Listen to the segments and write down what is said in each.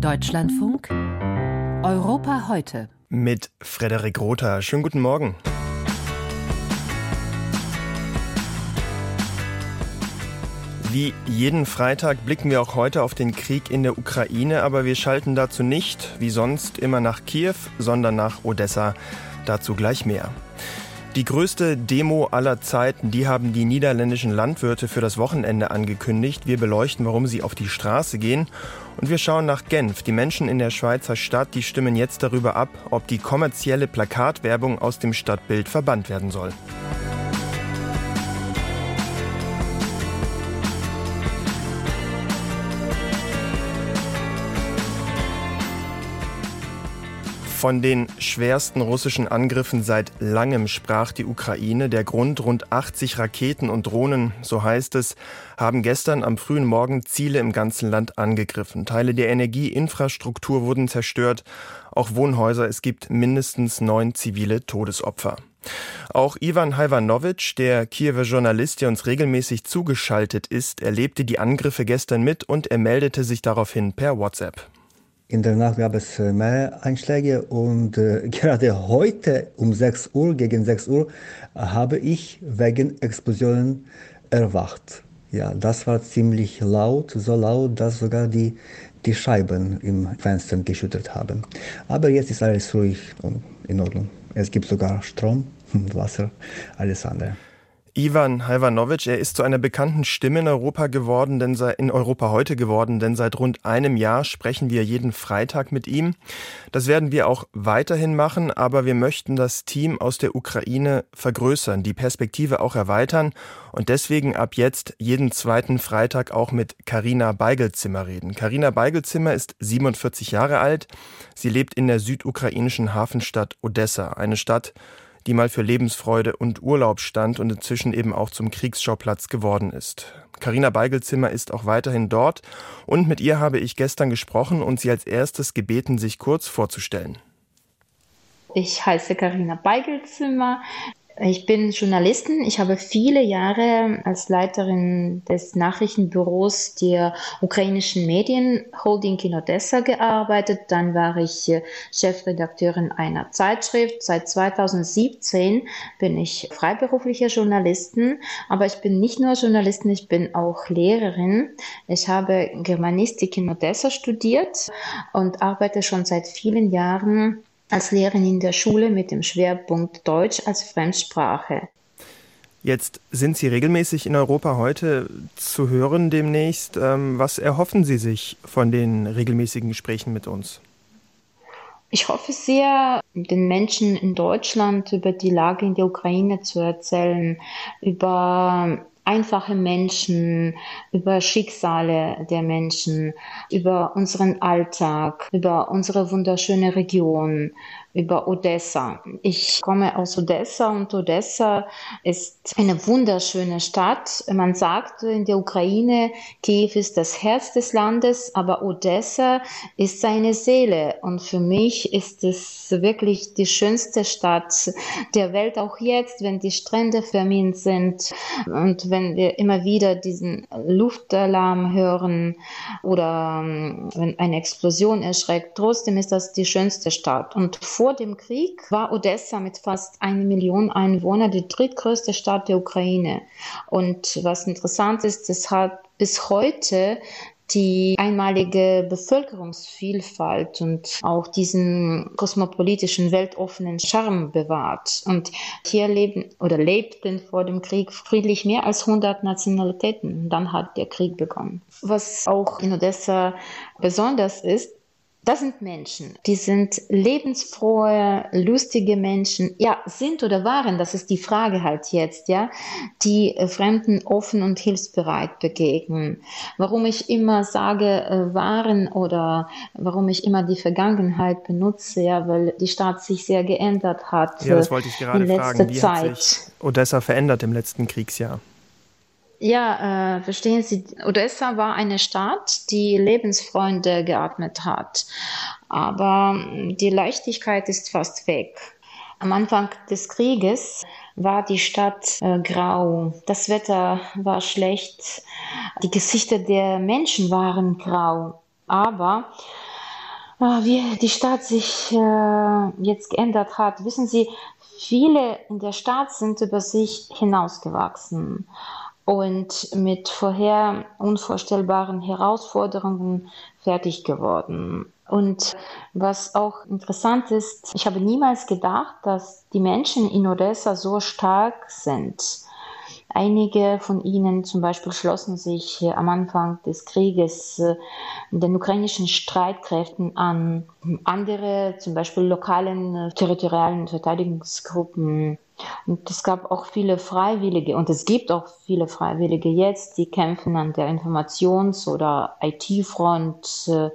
Deutschlandfunk Europa heute. Mit Frederik Rother. Schönen guten Morgen. Wie jeden Freitag blicken wir auch heute auf den Krieg in der Ukraine, aber wir schalten dazu nicht, wie sonst, immer nach Kiew, sondern nach Odessa. Dazu gleich mehr. Die größte Demo aller Zeiten, die haben die niederländischen Landwirte für das Wochenende angekündigt. Wir beleuchten, warum sie auf die Straße gehen. Und wir schauen nach Genf. Die Menschen in der Schweizer Stadt, die stimmen jetzt darüber ab, ob die kommerzielle Plakatwerbung aus dem Stadtbild verbannt werden soll. Von den schwersten russischen Angriffen seit langem sprach die Ukraine. Der Grund rund 80 Raketen und Drohnen, so heißt es, haben gestern am frühen Morgen Ziele im ganzen Land angegriffen. Teile der Energieinfrastruktur wurden zerstört, auch Wohnhäuser. Es gibt mindestens neun zivile Todesopfer. Auch Ivan Hajvanovic, der Kiewer Journalist, der uns regelmäßig zugeschaltet ist, erlebte die Angriffe gestern mit und er meldete sich daraufhin per WhatsApp. In der Nacht gab es äh, mehr Einschläge und äh, gerade heute um 6 Uhr, gegen 6 Uhr, habe ich wegen Explosionen erwacht. Ja, das war ziemlich laut, so laut, dass sogar die, die Scheiben im Fenster geschüttelt haben. Aber jetzt ist alles ruhig und in Ordnung. Es gibt sogar Strom, Wasser, alles andere. Ivan Halvanovic, er ist zu einer bekannten Stimme in Europa geworden, denn in Europa heute geworden, denn seit rund einem Jahr sprechen wir jeden Freitag mit ihm. Das werden wir auch weiterhin machen, aber wir möchten das Team aus der Ukraine vergrößern, die Perspektive auch erweitern und deswegen ab jetzt jeden zweiten Freitag auch mit Karina Beigelzimmer reden. Karina Beigelzimmer ist 47 Jahre alt. Sie lebt in der südukrainischen Hafenstadt Odessa, eine Stadt, die mal für Lebensfreude und Urlaub stand und inzwischen eben auch zum Kriegsschauplatz geworden ist. Karina Beigelzimmer ist auch weiterhin dort und mit ihr habe ich gestern gesprochen und sie als erstes gebeten, sich kurz vorzustellen. Ich heiße Karina Beigelzimmer, ich bin Journalistin. Ich habe viele Jahre als Leiterin des Nachrichtenbüros der ukrainischen Medienholding in Odessa gearbeitet. Dann war ich äh, Chefredakteurin einer Zeitschrift. Seit 2017 bin ich freiberufliche Journalistin. Aber ich bin nicht nur Journalistin, ich bin auch Lehrerin. Ich habe Germanistik in Odessa studiert und arbeite schon seit vielen Jahren als Lehrerin in der Schule mit dem Schwerpunkt Deutsch als Fremdsprache. Jetzt sind Sie regelmäßig in Europa heute zu hören demnächst. Ähm, was erhoffen Sie sich von den regelmäßigen Gesprächen mit uns? Ich hoffe sehr, den Menschen in Deutschland über die Lage in der Ukraine zu erzählen, über einfache Menschen, über Schicksale der Menschen, über unseren Alltag, über unsere wunderschöne Region, über Odessa. Ich komme aus Odessa und Odessa ist eine wunderschöne Stadt. Man sagt in der Ukraine, Kiew ist das Herz des Landes, aber Odessa ist seine Seele. Und für mich ist es wirklich die schönste Stadt der Welt, auch jetzt, wenn die Strände vermint sind und wenn wir immer wieder diesen Luftalarm hören oder ähm, wenn eine Explosion erschreckt. Trotzdem ist das die schönste Stadt. Und vor dem Krieg war Odessa mit fast einer Million Einwohnern die drittgrößte Stadt der Ukraine. Und was interessant ist, es hat bis heute die einmalige Bevölkerungsvielfalt und auch diesen kosmopolitischen, weltoffenen Charme bewahrt. Und hier leben oder lebten vor dem Krieg friedlich mehr als 100 Nationalitäten. Dann hat der Krieg begonnen. Was auch in Odessa besonders ist, das sind Menschen, die sind lebensfrohe, lustige Menschen. Ja, sind oder waren, das ist die Frage halt jetzt, ja, die äh, Fremden offen und hilfsbereit begegnen. Warum ich immer sage äh, waren oder warum ich immer die Vergangenheit benutze, ja, weil die Stadt sich sehr geändert hat. Ja, das wollte ich gerade in fragen. Wie Zeit. hat sich Odessa verändert im letzten Kriegsjahr? Ja, äh, verstehen Sie, Odessa war eine Stadt, die Lebensfreunde geatmet hat. Aber die Leichtigkeit ist fast weg. Am Anfang des Krieges war die Stadt äh, grau. Das Wetter war schlecht. Die Gesichter der Menschen waren grau. Aber ah, wie die Stadt sich äh, jetzt geändert hat. Wissen Sie, viele in der Stadt sind über sich hinausgewachsen und mit vorher unvorstellbaren Herausforderungen fertig geworden. Und was auch interessant ist, ich habe niemals gedacht, dass die Menschen in Odessa so stark sind. Einige von ihnen zum Beispiel schlossen sich am Anfang des Krieges äh, den ukrainischen Streitkräften an. Andere, zum Beispiel lokalen äh, territorialen Verteidigungsgruppen. Und es gab auch viele Freiwillige und es gibt auch viele Freiwillige jetzt, die kämpfen an der Informations- oder IT-Front. Äh,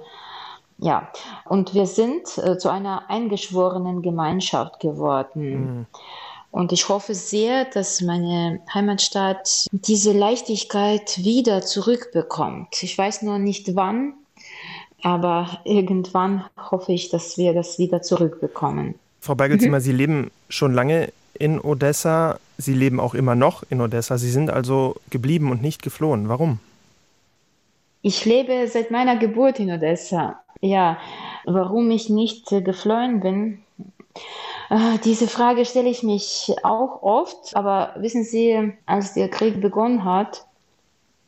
ja, und wir sind zu einer eingeschworenen Gemeinschaft geworden. Mhm. Und ich hoffe sehr, dass meine Heimatstadt diese Leichtigkeit wieder zurückbekommt. Ich weiß nur nicht wann, aber irgendwann hoffe ich, dass wir das wieder zurückbekommen. Frau Beigelzimmer, mhm. Sie leben schon lange in Odessa. Sie leben auch immer noch in Odessa. Sie sind also geblieben und nicht geflohen. Warum? Ich lebe seit meiner Geburt in Odessa. Ja, warum ich nicht geflohen bin, äh, diese Frage stelle ich mich auch oft, aber wissen Sie, als der Krieg begonnen hat,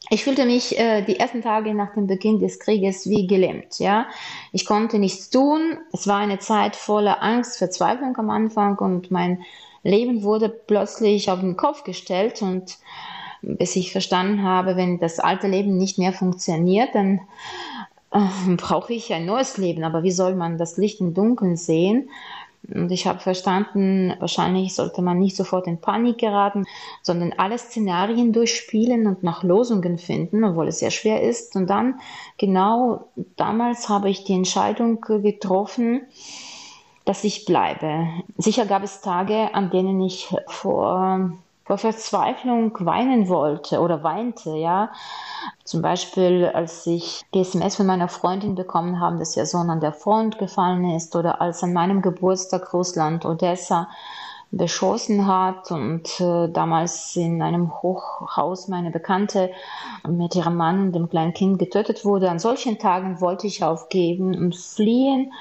ich fühlte mich äh, die ersten Tage nach dem Beginn des Krieges wie gelähmt. Ja, ich konnte nichts tun. Es war eine Zeit voller Angst, Verzweiflung am Anfang und mein Leben wurde plötzlich auf den Kopf gestellt und bis ich verstanden habe, wenn das alte Leben nicht mehr funktioniert, dann äh, brauche ich ein neues Leben. Aber wie soll man das Licht im Dunkeln sehen? Und ich habe verstanden, wahrscheinlich sollte man nicht sofort in Panik geraten, sondern alle Szenarien durchspielen und nach Losungen finden, obwohl es sehr schwer ist. Und dann, genau damals habe ich die Entscheidung getroffen, dass ich bleibe. Sicher gab es Tage, an denen ich vor vor Verzweiflung weinen wollte oder weinte, ja. Zum Beispiel, als ich die SMS von meiner Freundin bekommen habe, dass ihr Sohn an der Front gefallen ist oder als an meinem Geburtstag Russland Odessa beschossen hat und äh, damals in einem Hochhaus meine Bekannte mit ihrem Mann und dem kleinen Kind getötet wurde. An solchen Tagen wollte ich aufgeben und fliehen,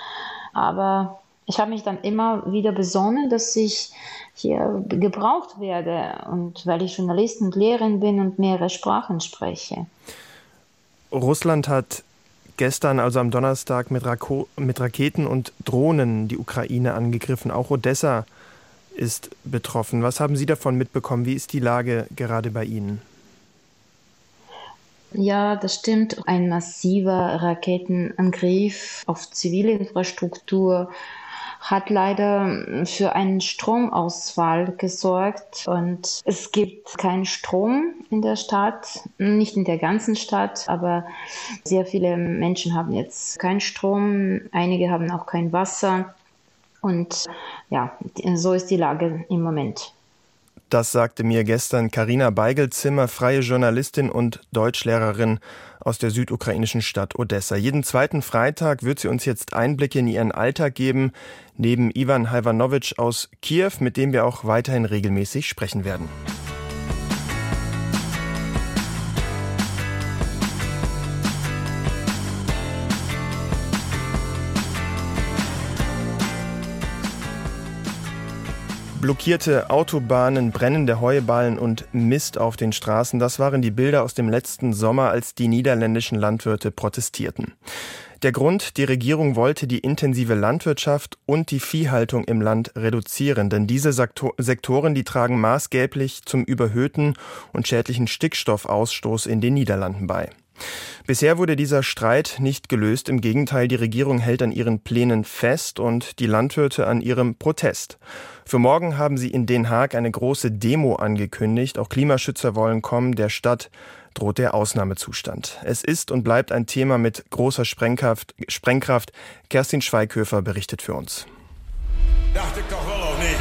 aber ich habe mich dann immer wieder besonnen, dass ich hier gebraucht werde und weil ich Journalistin und Lehrerin bin und mehrere Sprachen spreche. Russland hat gestern, also am Donnerstag, mit, Rako mit Raketen und Drohnen die Ukraine angegriffen. Auch Odessa ist betroffen. Was haben Sie davon mitbekommen? Wie ist die Lage gerade bei Ihnen? Ja, das stimmt. Ein massiver Raketenangriff auf zivile Infrastruktur hat leider für einen Stromausfall gesorgt und es gibt keinen Strom in der Stadt, nicht in der ganzen Stadt, aber sehr viele Menschen haben jetzt keinen Strom, einige haben auch kein Wasser und ja, so ist die Lage im Moment. Das sagte mir gestern Karina Beigelzimmer, freie Journalistin und Deutschlehrerin aus der südukrainischen Stadt Odessa. Jeden zweiten Freitag wird sie uns jetzt Einblicke in ihren Alltag geben, neben Ivan Halvanowitsch aus Kiew, mit dem wir auch weiterhin regelmäßig sprechen werden. Blockierte Autobahnen, brennende Heuballen und Mist auf den Straßen, das waren die Bilder aus dem letzten Sommer, als die niederländischen Landwirte protestierten. Der Grund, die Regierung wollte die intensive Landwirtschaft und die Viehhaltung im Land reduzieren, denn diese Sektoren, die tragen maßgeblich zum überhöhten und schädlichen Stickstoffausstoß in den Niederlanden bei. Bisher wurde dieser Streit nicht gelöst. Im Gegenteil, die Regierung hält an ihren Plänen fest und die Landwirte an ihrem Protest. Für morgen haben sie in Den Haag eine große Demo angekündigt. Auch Klimaschützer wollen kommen. Der Stadt droht der Ausnahmezustand. Es ist und bleibt ein Thema mit großer Sprengkraft. Sprengkraft. Kerstin Schweighöfer berichtet für uns. Dacht ich doch wohl auch nicht.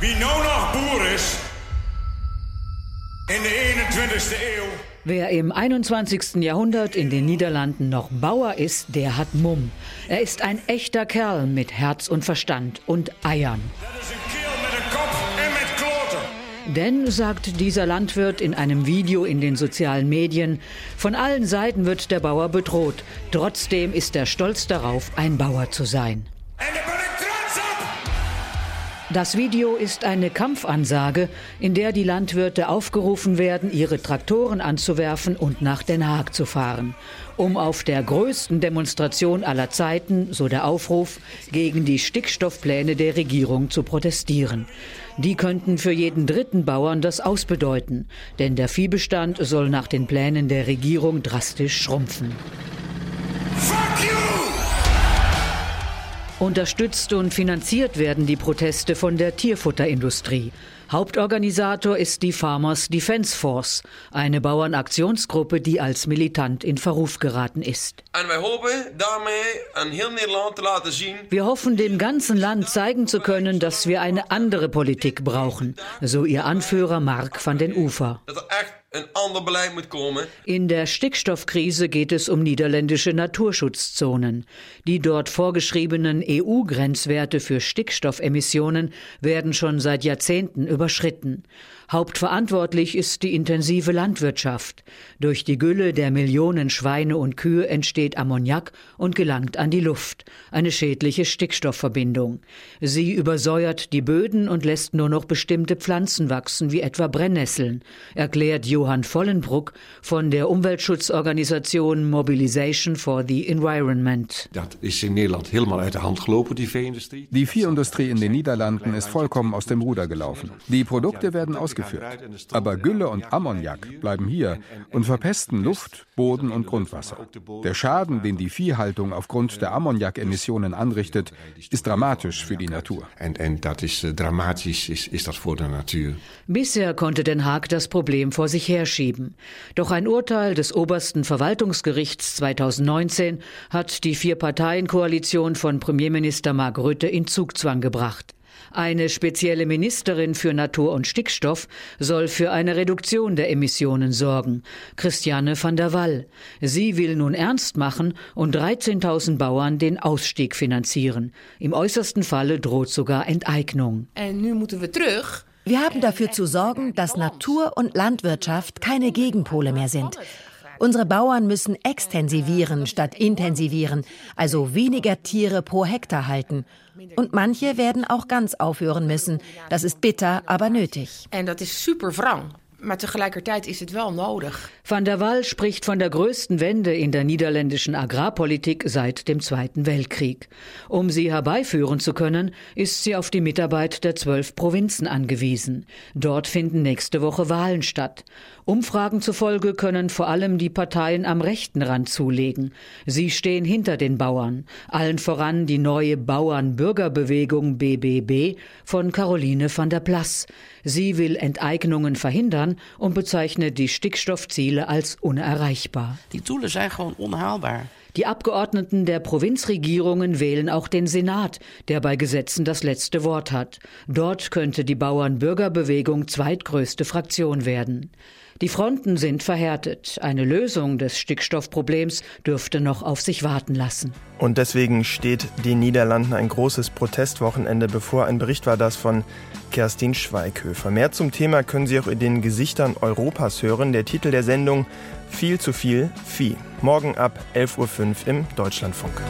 Wie nou noch Boer in der 21. Eeuw. Wer im 21. Jahrhundert in den Niederlanden noch Bauer ist, der hat Mumm. Er ist ein echter Kerl mit Herz und Verstand und Eiern. Denn, sagt dieser Landwirt in einem Video in den sozialen Medien, von allen Seiten wird der Bauer bedroht. Trotzdem ist er stolz darauf, ein Bauer zu sein. Das Video ist eine Kampfansage, in der die Landwirte aufgerufen werden, ihre Traktoren anzuwerfen und nach Den Haag zu fahren, um auf der größten Demonstration aller Zeiten, so der Aufruf, gegen die Stickstoffpläne der Regierung zu protestieren. Die könnten für jeden dritten Bauern das ausbedeuten, denn der Viehbestand soll nach den Plänen der Regierung drastisch schrumpfen. Unterstützt und finanziert werden die Proteste von der Tierfutterindustrie. Hauptorganisator ist die Farmers Defense Force, eine Bauernaktionsgruppe, die als militant in Verruf geraten ist. Wir hoffen, dem ganzen Land zeigen zu können, dass wir eine andere Politik brauchen, so ihr Anführer Mark van den Ufer. In der Stickstoffkrise geht es um niederländische Naturschutzzonen. Die dort vorgeschriebenen EU-Grenzwerte für Stickstoffemissionen werden schon seit Jahrzehnten überschritten. Hauptverantwortlich ist die intensive Landwirtschaft. Durch die Gülle der Millionen Schweine und Kühe entsteht Ammoniak und gelangt an die Luft, eine schädliche Stickstoffverbindung. Sie übersäuert die Böden und lässt nur noch bestimmte Pflanzen wachsen, wie etwa Brennnesseln, erklärt Johann Vollenbruck von der Umweltschutzorganisation Mobilization for the Environment. Die Viehindustrie in den Niederlanden ist vollkommen aus dem Ruder gelaufen. Die Produkte werden ausgeführt ausgeführt. Aber Gülle und Ammoniak bleiben hier und verpesten Luft, Boden und Grundwasser. Der Schaden, den die Viehhaltung aufgrund der Ammoniakemissionen anrichtet, ist dramatisch für die Natur. Bisher konnte Den Haag das Problem vor sich herschieben. Doch ein Urteil des obersten Verwaltungsgerichts 2019 hat die Vier-Parteien-Koalition von Premierminister Mark Rutte in Zugzwang gebracht. Eine spezielle Ministerin für Natur und Stickstoff soll für eine Reduktion der Emissionen sorgen. Christiane van der Wall. Sie will nun ernst machen und 13.000 Bauern den Ausstieg finanzieren. Im äußersten Falle droht sogar Enteignung. Wir haben dafür zu sorgen, dass Natur und Landwirtschaft keine Gegenpole mehr sind. Unsere Bauern müssen extensivieren statt intensivieren, also weniger Tiere pro Hektar halten. Und manche werden auch ganz aufhören müssen. Das ist bitter, aber nötig. Und das ist super wrang. Maar tegelijkertijd is het wel nodig. Van der Waal spricht von der größten Wende in der niederländischen Agrarpolitik seit dem Zweiten Weltkrieg. Um sie herbeiführen zu können, ist sie auf die Mitarbeit der zwölf Provinzen angewiesen. Dort finden nächste Woche Wahlen statt. Umfragen zufolge können vor allem die Parteien am rechten Rand zulegen. Sie stehen hinter den Bauern, allen voran die neue Bauernbürgerbewegung BBB von Caroline van der Plass. Sie will Enteignungen verhindern und bezeichnet die Stickstoffziele als unerreichbar. Die Ziele sind gewoon unhaalbar. Die Abgeordneten der Provinzregierungen wählen auch den Senat, der bei Gesetzen das letzte Wort hat. Dort könnte die Bauernbürgerbewegung zweitgrößte Fraktion werden. Die Fronten sind verhärtet. Eine Lösung des Stickstoffproblems dürfte noch auf sich warten lassen. Und deswegen steht den Niederlanden ein großes Protestwochenende bevor. Ein Bericht war das von Kerstin Schweighöfer. Mehr zum Thema können Sie auch in den Gesichtern Europas hören. Der Titel der Sendung Viel zu viel Vieh. Morgen ab 11.05 Uhr im Deutschlandfunk.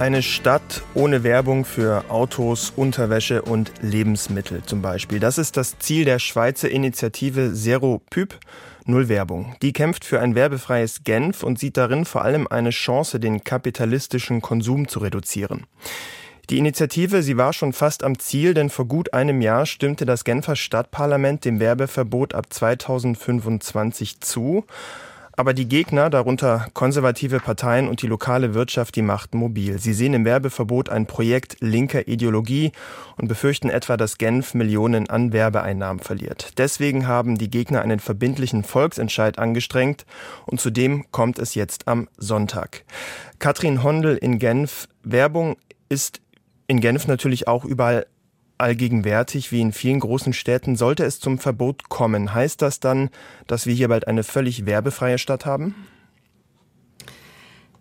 Eine Stadt ohne Werbung für Autos, Unterwäsche und Lebensmittel zum Beispiel. Das ist das Ziel der Schweizer Initiative Zero Pyp, Null Werbung. Die kämpft für ein werbefreies Genf und sieht darin vor allem eine Chance, den kapitalistischen Konsum zu reduzieren. Die Initiative, sie war schon fast am Ziel, denn vor gut einem Jahr stimmte das Genfer Stadtparlament dem Werbeverbot ab 2025 zu. Aber die Gegner, darunter konservative Parteien und die lokale Wirtschaft, die machten mobil. Sie sehen im Werbeverbot ein Projekt linker Ideologie und befürchten etwa, dass Genf Millionen an Werbeeinnahmen verliert. Deswegen haben die Gegner einen verbindlichen Volksentscheid angestrengt und zudem kommt es jetzt am Sonntag. Katrin Hondel in Genf. Werbung ist in Genf natürlich auch überall allgegenwärtig wie in vielen großen Städten. Sollte es zum Verbot kommen, heißt das dann, dass wir hier bald eine völlig werbefreie Stadt haben?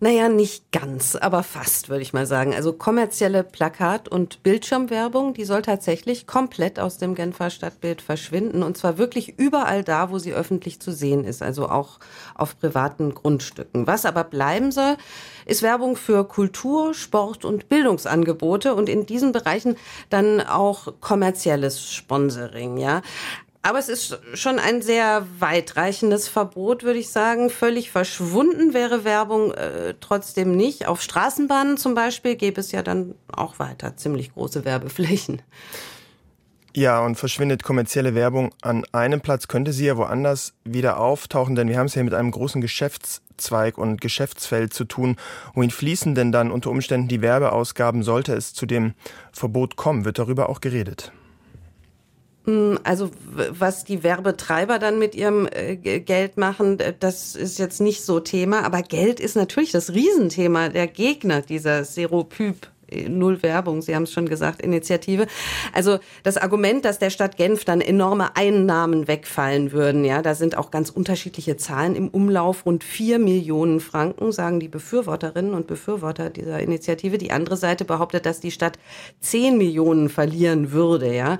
Naja, nicht ganz, aber fast, würde ich mal sagen. Also kommerzielle Plakat- und Bildschirmwerbung, die soll tatsächlich komplett aus dem Genfer Stadtbild verschwinden. Und zwar wirklich überall da, wo sie öffentlich zu sehen ist, also auch auf privaten Grundstücken. Was aber bleiben soll, ist Werbung für Kultur, Sport und Bildungsangebote und in diesen Bereichen dann auch kommerzielles Sponsoring, ja. Aber es ist schon ein sehr weitreichendes Verbot, würde ich sagen. Völlig verschwunden wäre Werbung äh, trotzdem nicht. Auf Straßenbahnen zum Beispiel gäbe es ja dann auch weiter ziemlich große Werbeflächen. Ja, und verschwindet kommerzielle Werbung an einem Platz, könnte sie ja woanders wieder auftauchen, denn wir haben es ja mit einem großen Geschäftszweig und Geschäftsfeld zu tun. Wohin fließen denn dann unter Umständen die Werbeausgaben, sollte es zu dem Verbot kommen? Wird darüber auch geredet? Hm, also was die Werbetreiber dann mit ihrem äh, Geld machen, das ist jetzt nicht so Thema. Aber Geld ist natürlich das Riesenthema der Gegner dieser Seropyp Null Werbung, Sie haben es schon gesagt, Initiative. Also das Argument, dass der Stadt Genf dann enorme Einnahmen wegfallen würden, ja, da sind auch ganz unterschiedliche Zahlen im Umlauf. Rund vier Millionen Franken, sagen die Befürworterinnen und Befürworter dieser Initiative. Die andere Seite behauptet, dass die Stadt zehn Millionen verlieren würde, ja.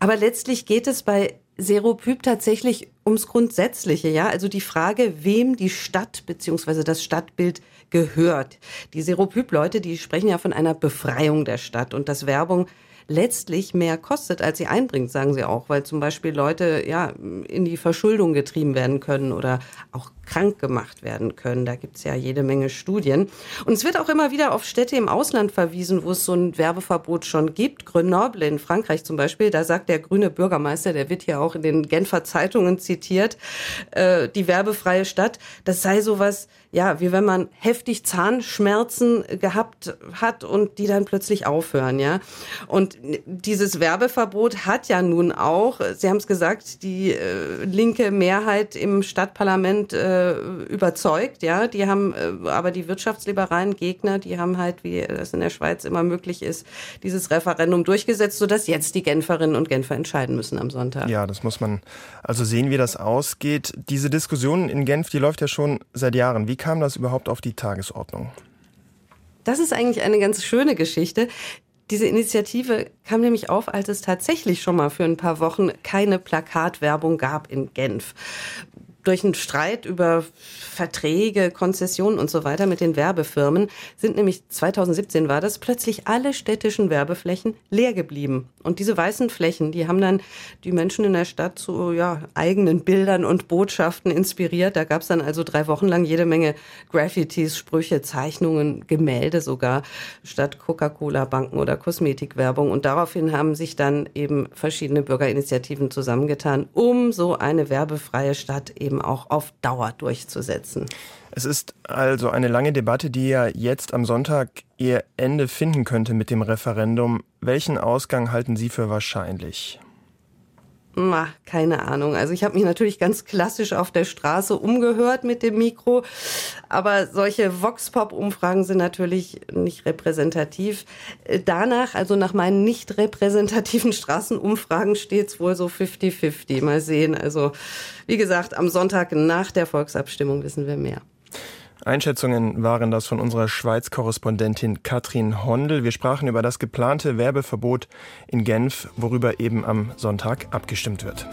Aber letztlich geht es bei Seropyp tatsächlich ums Grundsätzliche, ja, also die Frage, wem die Stadt beziehungsweise das Stadtbild gehört. Die Seropyp-Leute, die sprechen ja von einer Befreiung der Stadt und dass Werbung letztlich mehr kostet, als sie einbringt, sagen sie auch, weil zum Beispiel Leute ja in die Verschuldung getrieben werden können oder auch krank gemacht werden können. Da gibt's ja jede Menge Studien. Und es wird auch immer wieder auf Städte im Ausland verwiesen, wo es so ein Werbeverbot schon gibt. Grenoble in Frankreich zum Beispiel, da sagt der grüne Bürgermeister, der wird hier auch in den Genfer Zeitungen zitiert, äh, die werbefreie Stadt, das sei sowas, ja, wie wenn man heftig Zahnschmerzen gehabt hat und die dann plötzlich aufhören, ja. Und dieses Werbeverbot hat ja nun auch, Sie haben es gesagt, die äh, linke Mehrheit im Stadtparlament äh, überzeugt, ja. Die haben äh, aber die wirtschaftsliberalen Gegner, die haben halt, wie das in der Schweiz immer möglich ist, dieses Referendum durchgesetzt, sodass jetzt die Genferinnen und Genfer entscheiden müssen am Sonntag. Ja, das muss man also sehen, wie das ausgeht. Diese Diskussion in Genf, die läuft ja schon seit Jahren. Wie kam das überhaupt auf die Tagesordnung? Das ist eigentlich eine ganz schöne Geschichte. Diese Initiative kam nämlich auf, als es tatsächlich schon mal für ein paar Wochen keine Plakatwerbung gab in Genf durch einen Streit über Verträge, Konzessionen und so weiter mit den Werbefirmen sind nämlich 2017 war das plötzlich alle städtischen Werbeflächen leer geblieben. Und diese weißen Flächen, die haben dann die Menschen in der Stadt zu ja, eigenen Bildern und Botschaften inspiriert. Da gab es dann also drei Wochen lang jede Menge Graffitis, Sprüche, Zeichnungen, Gemälde sogar, statt Coca-Cola, Banken oder Kosmetikwerbung. Und daraufhin haben sich dann eben verschiedene Bürgerinitiativen zusammengetan, um so eine werbefreie Stadt eben eben auch auf Dauer durchzusetzen. Es ist also eine lange Debatte, die ja jetzt am Sonntag ihr Ende finden könnte mit dem Referendum. Welchen Ausgang halten Sie für wahrscheinlich? Ma, keine Ahnung. Also ich habe mich natürlich ganz klassisch auf der Straße umgehört mit dem Mikro, aber solche Vox-Pop-Umfragen sind natürlich nicht repräsentativ. Äh, danach, also nach meinen nicht repräsentativen Straßenumfragen, steht's wohl so 50-50. Mal sehen. Also wie gesagt, am Sonntag nach der Volksabstimmung wissen wir mehr. Einschätzungen waren das von unserer Schweiz-Korrespondentin Katrin Hondel. Wir sprachen über das geplante Werbeverbot in Genf, worüber eben am Sonntag abgestimmt wird.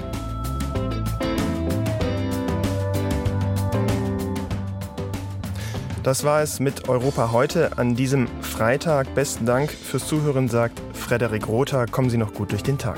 Das war es mit Europa heute an diesem Freitag. Besten Dank fürs Zuhören, sagt Frederik Rother. Kommen Sie noch gut durch den Tag.